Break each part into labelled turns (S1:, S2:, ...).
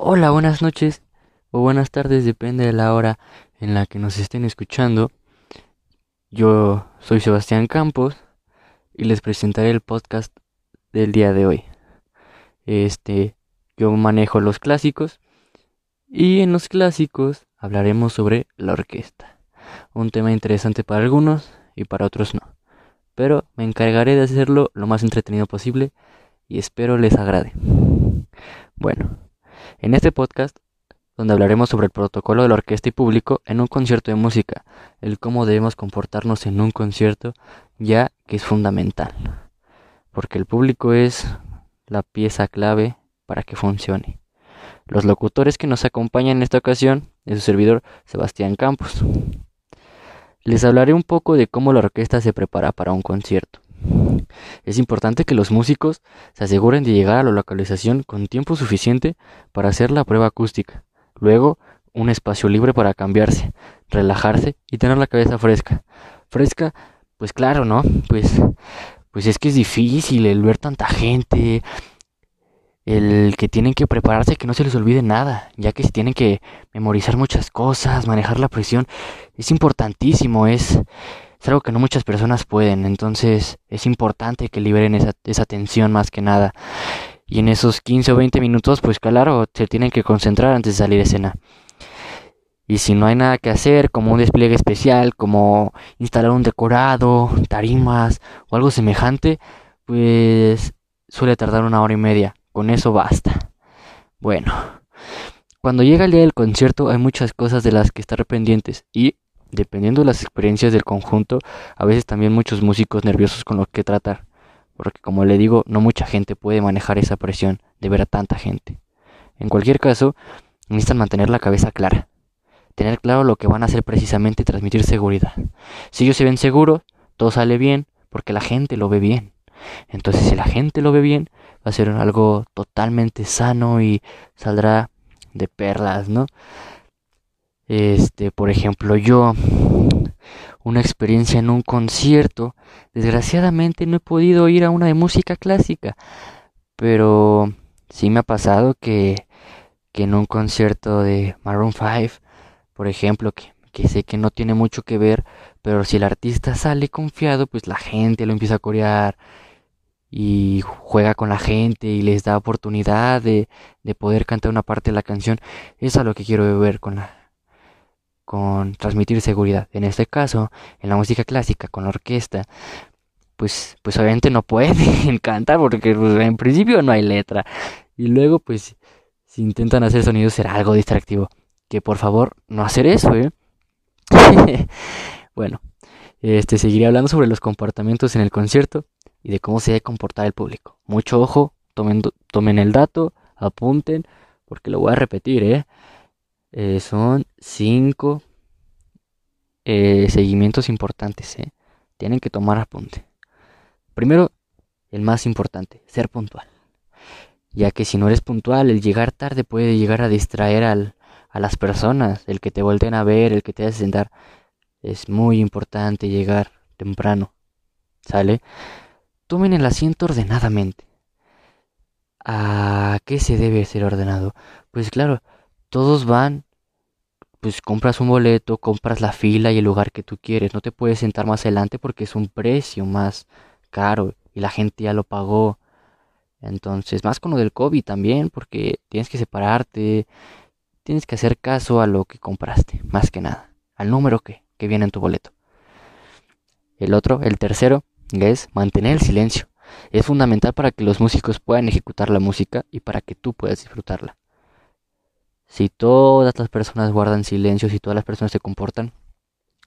S1: Hola, buenas noches o buenas tardes, depende de la hora en la que nos estén escuchando. Yo soy Sebastián Campos y les presentaré el podcast del día de hoy. Este, yo manejo los clásicos y en los clásicos hablaremos sobre la orquesta. Un tema interesante para algunos y para otros no. Pero me encargaré de hacerlo lo más entretenido posible y espero les agrade. Bueno, en este podcast, donde hablaremos sobre el protocolo de la orquesta y público en un concierto de música, el cómo debemos comportarnos en un concierto, ya que es fundamental, porque el público es la pieza clave para que funcione. Los locutores que nos acompañan en esta ocasión es su servidor Sebastián Campos. Les hablaré un poco de cómo la orquesta se prepara para un concierto. Es importante que los músicos se aseguren de llegar a la localización con tiempo suficiente para hacer la prueba acústica. Luego, un espacio libre para cambiarse, relajarse y tener la cabeza fresca. Fresca, pues claro, ¿no? Pues pues es que es difícil el ver tanta gente, el que tienen que prepararse que no se les olvide nada, ya que se tienen que memorizar muchas cosas, manejar la presión, es importantísimo, es es algo que no muchas personas pueden, entonces es importante que liberen esa, esa tensión más que nada. Y en esos 15 o 20 minutos, pues claro, se tienen que concentrar antes de salir de escena. Y si no hay nada que hacer, como un despliegue especial, como instalar un decorado, tarimas o algo semejante, pues suele tardar una hora y media. Con eso basta. Bueno, cuando llega el día del concierto hay muchas cosas de las que estar pendientes y Dependiendo de las experiencias del conjunto, a veces también muchos músicos nerviosos con lo que tratar, porque como le digo, no mucha gente puede manejar esa presión de ver a tanta gente. En cualquier caso, necesitan mantener la cabeza clara, tener claro lo que van a hacer precisamente y transmitir seguridad. Si ellos se ven seguros, todo sale bien, porque la gente lo ve bien. Entonces, si la gente lo ve bien, va a ser algo totalmente sano y saldrá de perlas, ¿no? Este, por ejemplo, yo, una experiencia en un concierto, desgraciadamente no he podido ir a una de música clásica, pero sí me ha pasado que, que en un concierto de Maroon 5, por ejemplo, que, que sé que no tiene mucho que ver, pero si el artista sale confiado, pues la gente lo empieza a corear y juega con la gente y les da oportunidad de, de poder cantar una parte de la canción. Eso es lo que quiero ver con la, con transmitir seguridad. En este caso, en la música clásica, con la orquesta, pues, pues obviamente no pueden cantar porque pues, en principio no hay letra. Y luego, pues, si intentan hacer sonidos será algo distractivo. Que por favor, no hacer eso, ¿eh? bueno, este seguiré hablando sobre los comportamientos en el concierto y de cómo se debe comportar el público. Mucho ojo, tomen, tomen el dato, apunten, porque lo voy a repetir, ¿eh? Eh, son cinco eh, seguimientos importantes. ¿eh? Tienen que tomar apunte. Primero, el más importante, ser puntual. Ya que si no eres puntual, el llegar tarde puede llegar a distraer al, a las personas, el que te volteen a ver, el que te hace sentar. Es muy importante llegar temprano. ¿Sale? Tomen el asiento ordenadamente. ¿A qué se debe ser ordenado? Pues claro, todos van, pues compras un boleto, compras la fila y el lugar que tú quieres. No te puedes sentar más adelante porque es un precio más caro y la gente ya lo pagó. Entonces, más con lo del COVID también, porque tienes que separarte, tienes que hacer caso a lo que compraste, más que nada, al número que, que viene en tu boleto. El otro, el tercero, es mantener el silencio. Es fundamental para que los músicos puedan ejecutar la música y para que tú puedas disfrutarla. Si todas las personas guardan silencio, si todas las personas se comportan,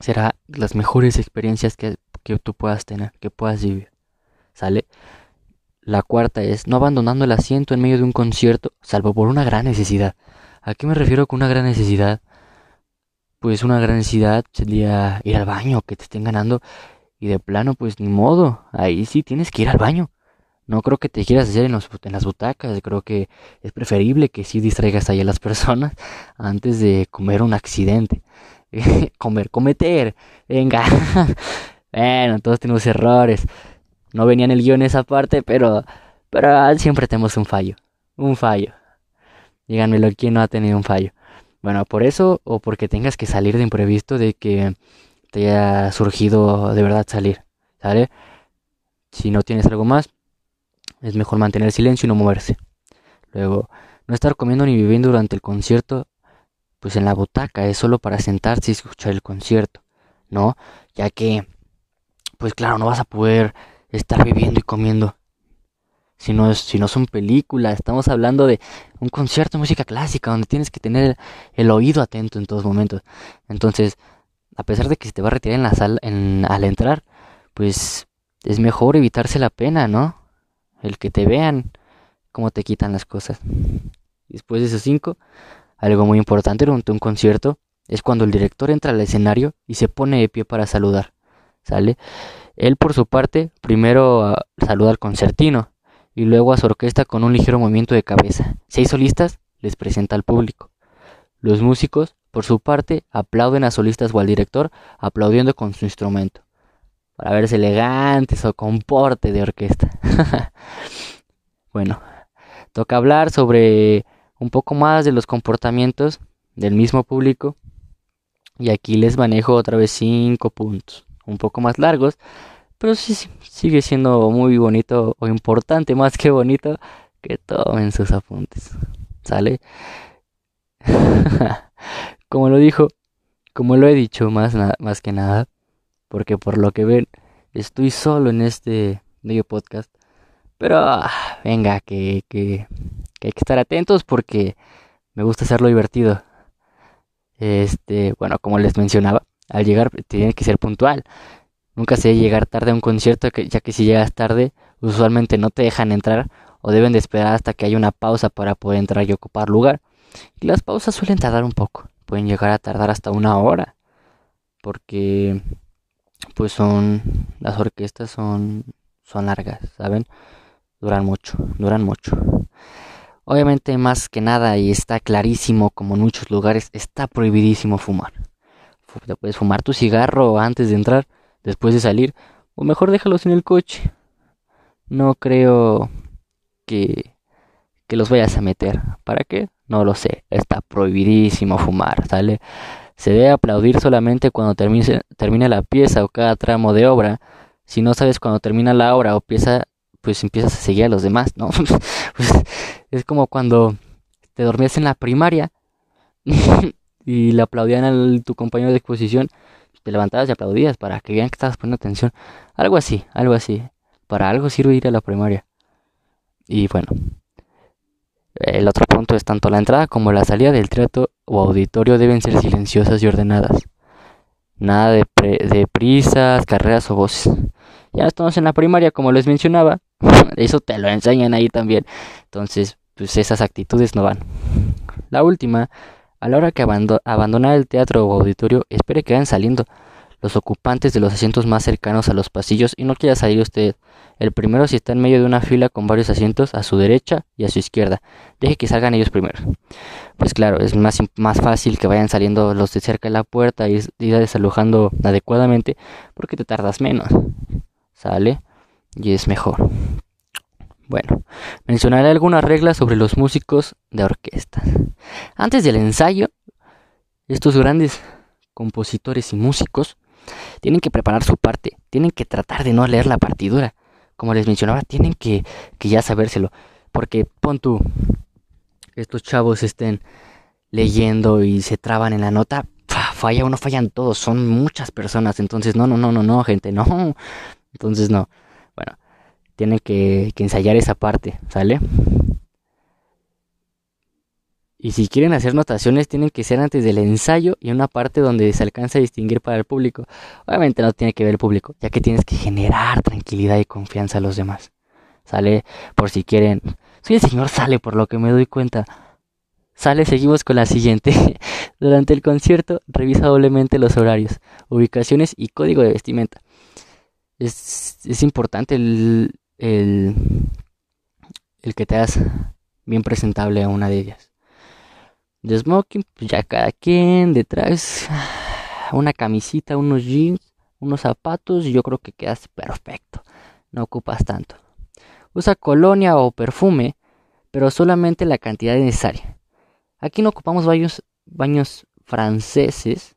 S1: será las mejores experiencias que, que tú puedas tener, que puedas vivir. ¿Sale? La cuarta es no abandonando el asiento en medio de un concierto, salvo por una gran necesidad. ¿A qué me refiero con una gran necesidad? Pues una gran necesidad sería ir al baño, que te estén ganando, y de plano, pues ni modo, ahí sí tienes que ir al baño. No creo que te quieras hacer en, las butacas, creo que es preferible que sí distraigas ahí a las personas antes de comer un accidente. comer, cometer, venga. bueno, todos tenemos errores. No venía en el guion esa parte, pero, pero siempre tenemos un fallo, un fallo. Díganmelo, ¿quién no ha tenido un fallo? Bueno, por eso o porque tengas que salir de imprevisto de que te haya surgido de verdad salir, ¿sale? Si no tienes algo más, es mejor mantener silencio y no moverse. Luego, no estar comiendo ni viviendo durante el concierto, pues en la butaca, es solo para sentarse y escuchar el concierto, ¿no? Ya que, pues claro, no vas a poder estar viviendo y comiendo si no, si no son películas, estamos hablando de un concierto de música clásica donde tienes que tener el oído atento en todos momentos. Entonces, a pesar de que se te va a retirar en la sala en, al entrar, pues es mejor evitarse la pena, ¿no? El que te vean cómo te quitan las cosas. Después de esos cinco, algo muy importante durante un concierto es cuando el director entra al escenario y se pone de pie para saludar. ¿Sale? Él por su parte primero ah, saluda al concertino y luego a su orquesta con un ligero movimiento de cabeza. Seis solistas les presenta al público. Los músicos, por su parte, aplauden a solistas o al director aplaudiendo con su instrumento, para verse elegantes o con porte de orquesta. bueno, toca hablar sobre un poco más de los comportamientos del mismo público y aquí les manejo otra vez cinco puntos, un poco más largos, pero sí, sigue siendo muy bonito o importante más que bonito que tomen sus apuntes. ¿Sale? como lo dijo, como lo he dicho más, más que nada, porque por lo que ven, estoy solo en este medio podcast. Pero ah, venga, que, que, hay que estar atentos porque me gusta hacerlo divertido. Este, bueno, como les mencionaba, al llegar tiene que ser puntual. Nunca se llegar tarde a un concierto, ya que si llegas tarde, usualmente no te dejan entrar o deben de esperar hasta que haya una pausa para poder entrar y ocupar lugar. Y las pausas suelen tardar un poco, pueden llegar a tardar hasta una hora, porque pues son las orquestas son son largas, ¿saben? Duran mucho, duran mucho. Obviamente más que nada y está clarísimo como en muchos lugares está prohibidísimo fumar. Puedes fumar tu cigarro antes de entrar después de salir, o mejor déjalos en el coche. No creo que, que los vayas a meter. ¿Para qué? No lo sé. Está prohibidísimo fumar, ¿sale? Se debe aplaudir solamente cuando termine, la pieza o cada tramo de obra. Si no sabes cuando termina la obra o pieza, pues empiezas a seguir a los demás, ¿no? Pues, es como cuando te dormías en la primaria y le aplaudían a tu compañero de exposición te levantabas y aplaudías para que vean que estabas poniendo atención. Algo así, algo así. Para algo sirve ir a la primaria. Y bueno, el otro punto es tanto la entrada como la salida del teatro o auditorio deben ser silenciosas y ordenadas. Nada de, de prisas, carreras o voces. Ya estamos en la primaria, como les mencionaba. Eso te lo enseñan ahí también. Entonces, pues esas actitudes no van. La última a la hora que abandonar el teatro o auditorio, espere que vayan saliendo los ocupantes de los asientos más cercanos a los pasillos y no quiera salir usted. El primero si está en medio de una fila con varios asientos a su derecha y a su izquierda. Deje que salgan ellos primero. Pues claro, es más, más fácil que vayan saliendo los de cerca de la puerta y ir desalojando adecuadamente porque te tardas menos. ¿Sale? Y es mejor. Bueno, mencionaré algunas reglas sobre los músicos de orquesta. Antes del ensayo, estos grandes compositores y músicos tienen que preparar su parte, tienen que tratar de no leer la partitura. Como les mencionaba, tienen que, que ya sabérselo. Porque pon tú, estos chavos estén leyendo y se traban en la nota, falla uno, fallan todos, son muchas personas. Entonces, no, no, no, no, no, gente, no. Entonces, no. Bueno, tienen que, ensayar esa parte, ¿sale? Y si quieren hacer notaciones, tienen que ser antes del ensayo y una parte donde se alcanza a distinguir para el público. Obviamente no tiene que ver el público, ya que tienes que generar tranquilidad y confianza a los demás. Sale por si quieren. Soy el señor Sale, por lo que me doy cuenta. Sale, seguimos con la siguiente. Durante el concierto, revisa doblemente los horarios, ubicaciones y código de vestimenta. Es, importante el que te hagas bien presentable a una de ellas. De smoking, pues ya cada quien detrás una camisita, unos jeans, unos zapatos yo creo que quedas perfecto. No ocupas tanto. Usa colonia o perfume, pero solamente la cantidad necesaria. Aquí no ocupamos baños, baños franceses.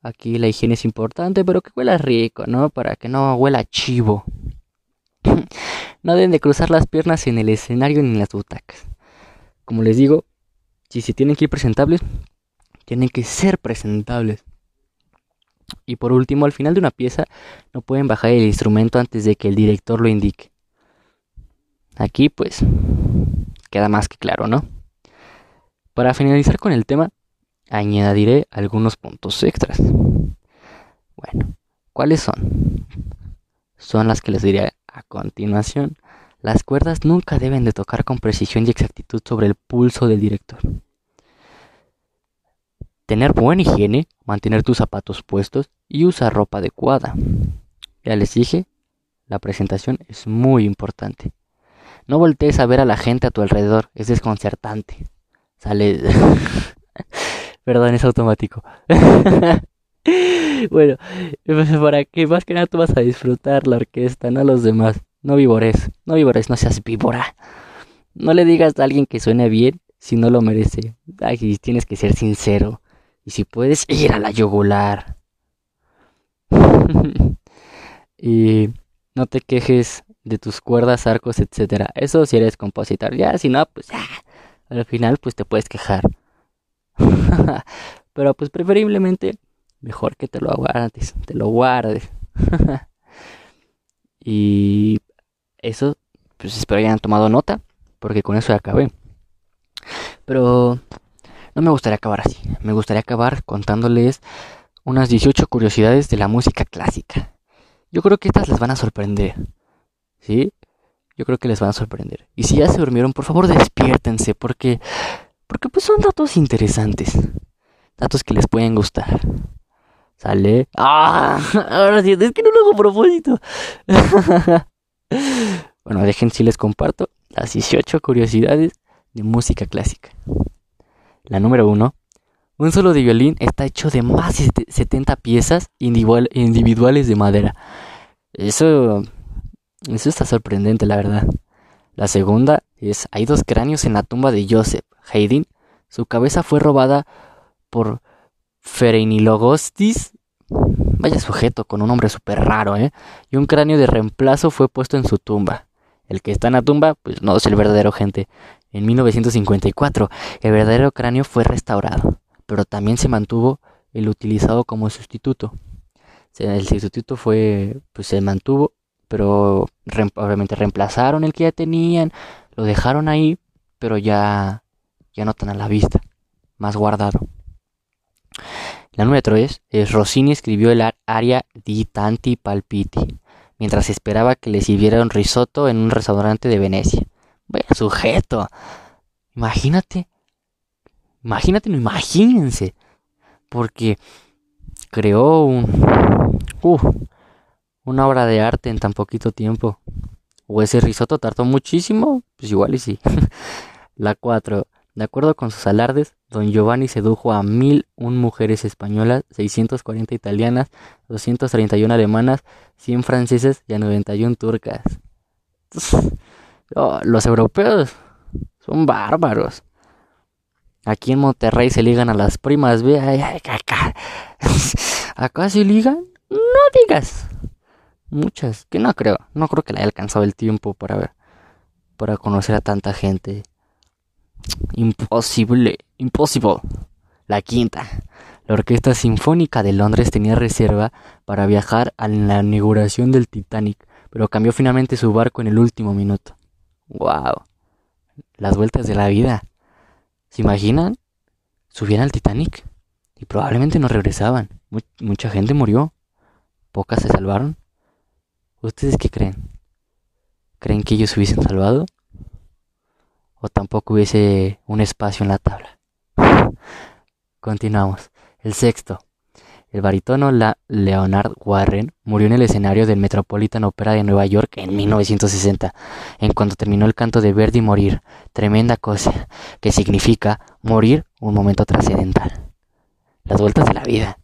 S1: Aquí la higiene es importante, pero que huela rico, ¿no? Para que no huela chivo. no deben de cruzar las piernas en el escenario ni en las butacas. Como les digo, si se tienen que ir presentables, tienen que ser presentables. Y por último, al final de una pieza, no pueden bajar el instrumento antes de que el director lo indique. Aquí pues queda más que claro, ¿no? Para finalizar con el tema, añadiré algunos puntos extras. Bueno, ¿cuáles son? Son las que les diré a continuación. Las cuerdas nunca deben de tocar con precisión y exactitud sobre el pulso del director. Tener buena higiene, mantener tus zapatos puestos y usar ropa adecuada. Ya les dije, la presentación es muy importante. No voltees a ver a la gente a tu alrededor, es desconcertante. Sale... Perdón, es automático. bueno, pues, para que más que nada tú vas a disfrutar la orquesta, no los demás. No vivores, no vivores, no seas víbora. No le digas a alguien que suene bien si no lo merece. Ay, tienes que ser sincero. Y si puedes, ir a la yugular. y no te quejes de tus cuerdas, arcos, etcétera. Eso si eres compositor. Ya, si no, pues al final pues te puedes quejar. Pero pues preferiblemente mejor que te lo guardes, te lo guardes. y eso, pues espero hayan tomado nota, porque con eso acabé. Pero no me gustaría acabar así. Me gustaría acabar contándoles unas 18 curiosidades de la música clásica. Yo creo que estas les van a sorprender. ¿Sí? Yo creo que les van a sorprender. Y si ya se durmieron, por favor despiértense porque porque pues son datos interesantes. Datos que les pueden gustar. ¿Sale? ¡Ah! Ahora sí, es que no lo hago a propósito. bueno, dejen si les comparto las 18 curiosidades de música clásica. La número 1. Un solo de violín está hecho de más de 70 piezas individuales de madera. Eso eso está sorprendente, la verdad. La segunda es, hay dos cráneos en la tumba de Joseph Haydn. Su cabeza fue robada por Ferenilogostis. Vaya sujeto, con un nombre súper raro, ¿eh? Y un cráneo de reemplazo fue puesto en su tumba. El que está en la tumba, pues no es el verdadero gente. En 1954, el verdadero cráneo fue restaurado, pero también se mantuvo el utilizado como sustituto. El sustituto fue, pues se mantuvo pero obviamente reemplazaron el que ya tenían, lo dejaron ahí, pero ya, ya no tan a la vista, más guardado. La número 3 es Rossini escribió el aria di tanti palpiti mientras esperaba que le sirviera un risotto en un restaurante de Venecia. Vaya sujeto. Imagínate. Imagínate, no imagínense. Porque creó un... Uh, una obra de arte en tan poquito tiempo. O ese risotto tardó muchísimo, pues igual y sí. la 4. De acuerdo con sus alardes, don Giovanni sedujo a mil un mujeres españolas, 640 italianas, 231 alemanas, 100 francesas y a 91 turcas. Oh, los europeos son bárbaros. Aquí en Monterrey se ligan a las primas, ve, acá. acá se ligan, no digas. Muchas, que no creo, no creo que le haya alcanzado el tiempo para ver, para conocer a tanta gente. Imposible, imposible. La quinta. La Orquesta Sinfónica de Londres tenía reserva para viajar a la inauguración del Titanic, pero cambió finalmente su barco en el último minuto. ¡Wow! Las vueltas de la vida. ¿Se imaginan? Subían al Titanic y probablemente no regresaban. mucha gente murió. Pocas se salvaron. ¿Ustedes qué creen? ¿Creen que ellos hubiesen salvado? ¿O tampoco hubiese un espacio en la tabla? Continuamos. El sexto. El barítono Leonard Warren murió en el escenario del Metropolitan Opera de Nueva York en 1960, en cuanto terminó el canto de Verdi Morir, tremenda cosa, que significa morir un momento trascendental. Las vueltas de la vida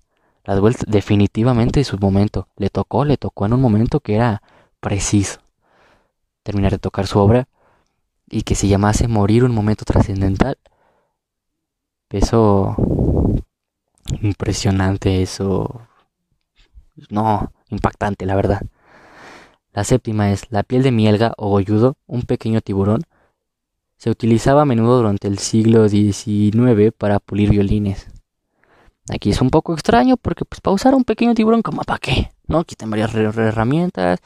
S1: las vueltas definitivamente su momento. Le tocó, le tocó en un momento que era preciso. Terminar de tocar su obra y que se llamase Morir un momento trascendental. Eso impresionante, eso no, impactante, la verdad. La séptima es la piel de mielga o golludo, un pequeño tiburón. Se utilizaba a menudo durante el siglo XIX para pulir violines. Aquí es un poco extraño porque pues para usar un pequeño tiburón como para qué, ¿no? Quitan varias herramientas,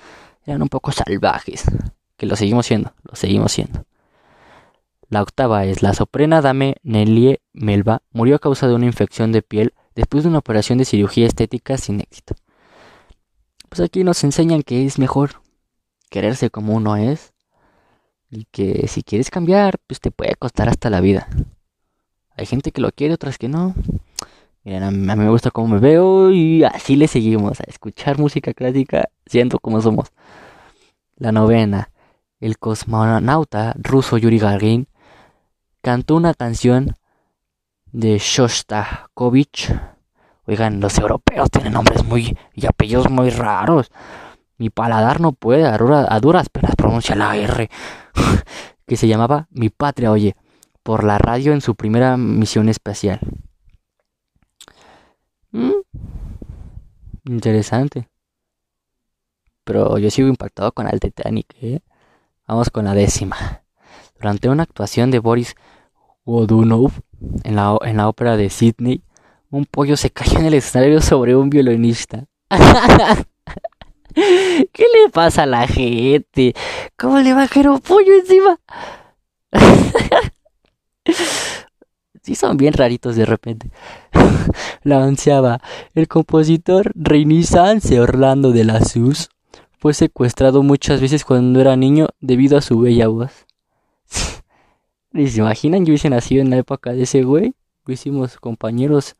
S1: eran un poco salvajes, que lo seguimos siendo, lo seguimos siendo. La octava es la soprena dame Nelie Melba murió a causa de una infección de piel después de una operación de cirugía estética sin éxito. Pues aquí nos enseñan que es mejor quererse como uno es y que si quieres cambiar, pues te puede costar hasta la vida. Hay gente que lo quiere, otras que no. Miren, a mí, me gusta cómo me veo y así le seguimos a escuchar música clásica siendo como somos. La novena. El cosmonauta ruso Yuri Gagarin cantó una canción de Shostakovich. Oigan, los europeos tienen nombres muy y apellidos muy raros. Mi paladar no puede, a, duras penas pronuncia la R. que se llamaba Mi Patria, oye, por la radio en su primera misión espacial. Mm. Interesante. Pero yo sigo impactado con el Titanic. ¿eh? Vamos con la décima. Durante una actuación de Boris Godunov en la, en la ópera de Sydney, un pollo se cayó en el escenario sobre un violinista. ¿Qué le pasa a la gente? ¿Cómo le va a caer un pollo encima? sí son bien raritos de repente. la. El compositor Renaissance Orlando de la Sus fue secuestrado muchas veces cuando era niño debido a su bella voz. ¿Se imaginan? Yo hubiese nacido en la época de ese güey. Hicimos compañeros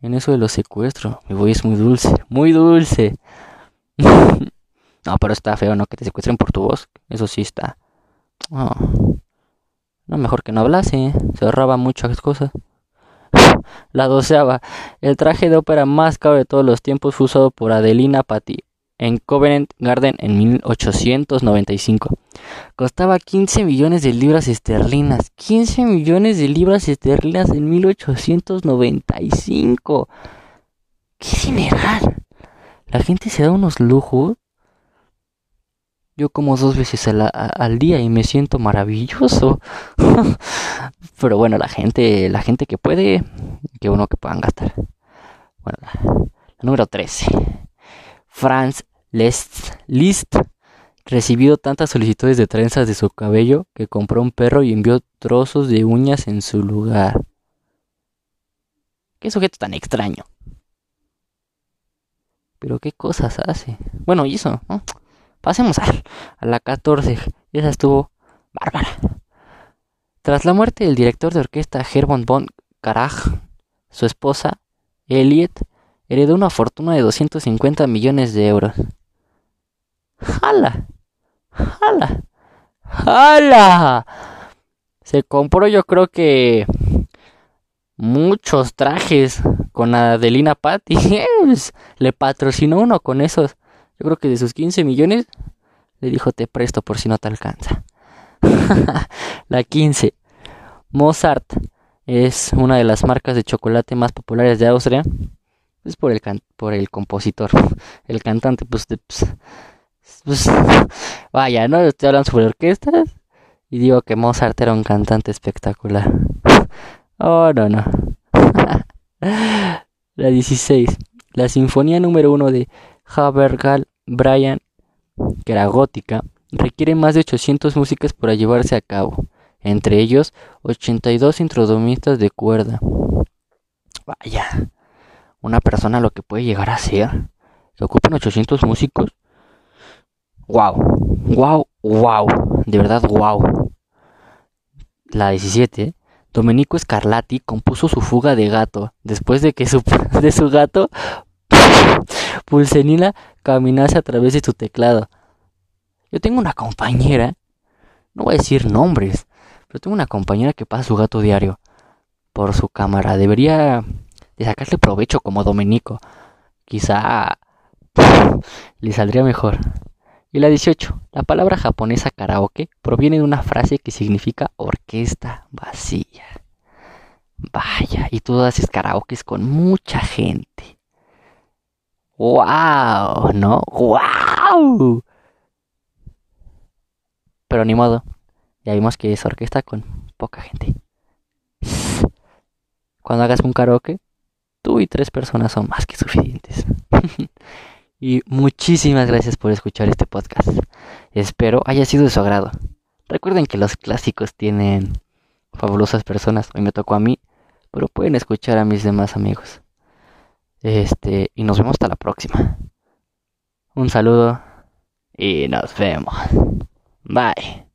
S1: en eso de los secuestros. Mi voz es muy dulce, muy dulce. no, pero está feo, ¿no? Que te secuestren por tu voz. Eso sí está. Oh. No, mejor que no hablase, se ahorraba muchas cosas. La doceava. El traje de ópera más caro de todos los tiempos fue usado por Adelina Patti en Covent Garden en 1895. Costaba 15 millones de libras esterlinas. 15 millones de libras esterlinas en 1895. ¡Qué dineral! La gente se da unos lujos yo como dos veces al, día y me siento maravilloso. Pero bueno, la gente, la gente que puede, que uno que puedan gastar. Bueno, la, número 13. Franz Liszt, Liszt recibido tantas solicitudes de trenzas de su cabello que compró un perro y envió trozos de uñas en su lugar. Qué sujeto tan extraño. Pero qué cosas hace. Bueno, hizo, ¿no? Pasemos a, la 14. Esa estuvo bárbara. Tras la muerte del director de orquesta Hermann von Karach, su esposa, Elliot, heredó una fortuna de 250 millones de euros. ¡Jala! ¡Jala! ¡Jala! Se compró yo creo que muchos trajes con Adelina Patti. Le patrocinó uno con esos yo creo que de sus 15 millones le dijo te presto por si no te alcanza. la 15. Mozart es una de las marcas de chocolate más populares de Austria. Es por el, por el compositor. El cantante, pues, pues, pues, vaya, no estoy hablando sobre orquestas. Y digo que Mozart era un cantante espectacular. oh, no, no. la 16. La sinfonía número 1 de Habergal Brian, que era gótica, requiere más de 800 músicas para llevarse a cabo, entre ellos 82 introdumistas de cuerda. Vaya, una persona lo que puede llegar a ser, que ocupen 800 músicos. Wow, wow, wow, de verdad wow. La 17, Domenico Scarlatti compuso su fuga de gato después de que su, de su gato Pulsenina caminase a través de su teclado. Yo tengo una compañera, no voy a decir nombres, pero tengo una compañera que pasa su gato diario por su cámara. Debería de sacarle provecho como Domenico. Quizá le saldría mejor. Y la 18. La palabra japonesa karaoke proviene de una frase que significa orquesta vacía. Vaya, y tú haces karaoke con mucha gente. ¡Wow! ¿No? ¡Wow! Pero ni modo. Ya vimos que es orquesta con poca gente. Cuando hagas un karaoke, tú y tres personas son más que suficientes. y muchísimas gracias por escuchar este podcast. Espero haya sido de su agrado. Recuerden que los clásicos tienen fabulosas personas. Hoy me tocó a mí, pero pueden escuchar a mis demás amigos. Este, y nos vemos hasta la próxima. Un saludo y nos vemos. Bye.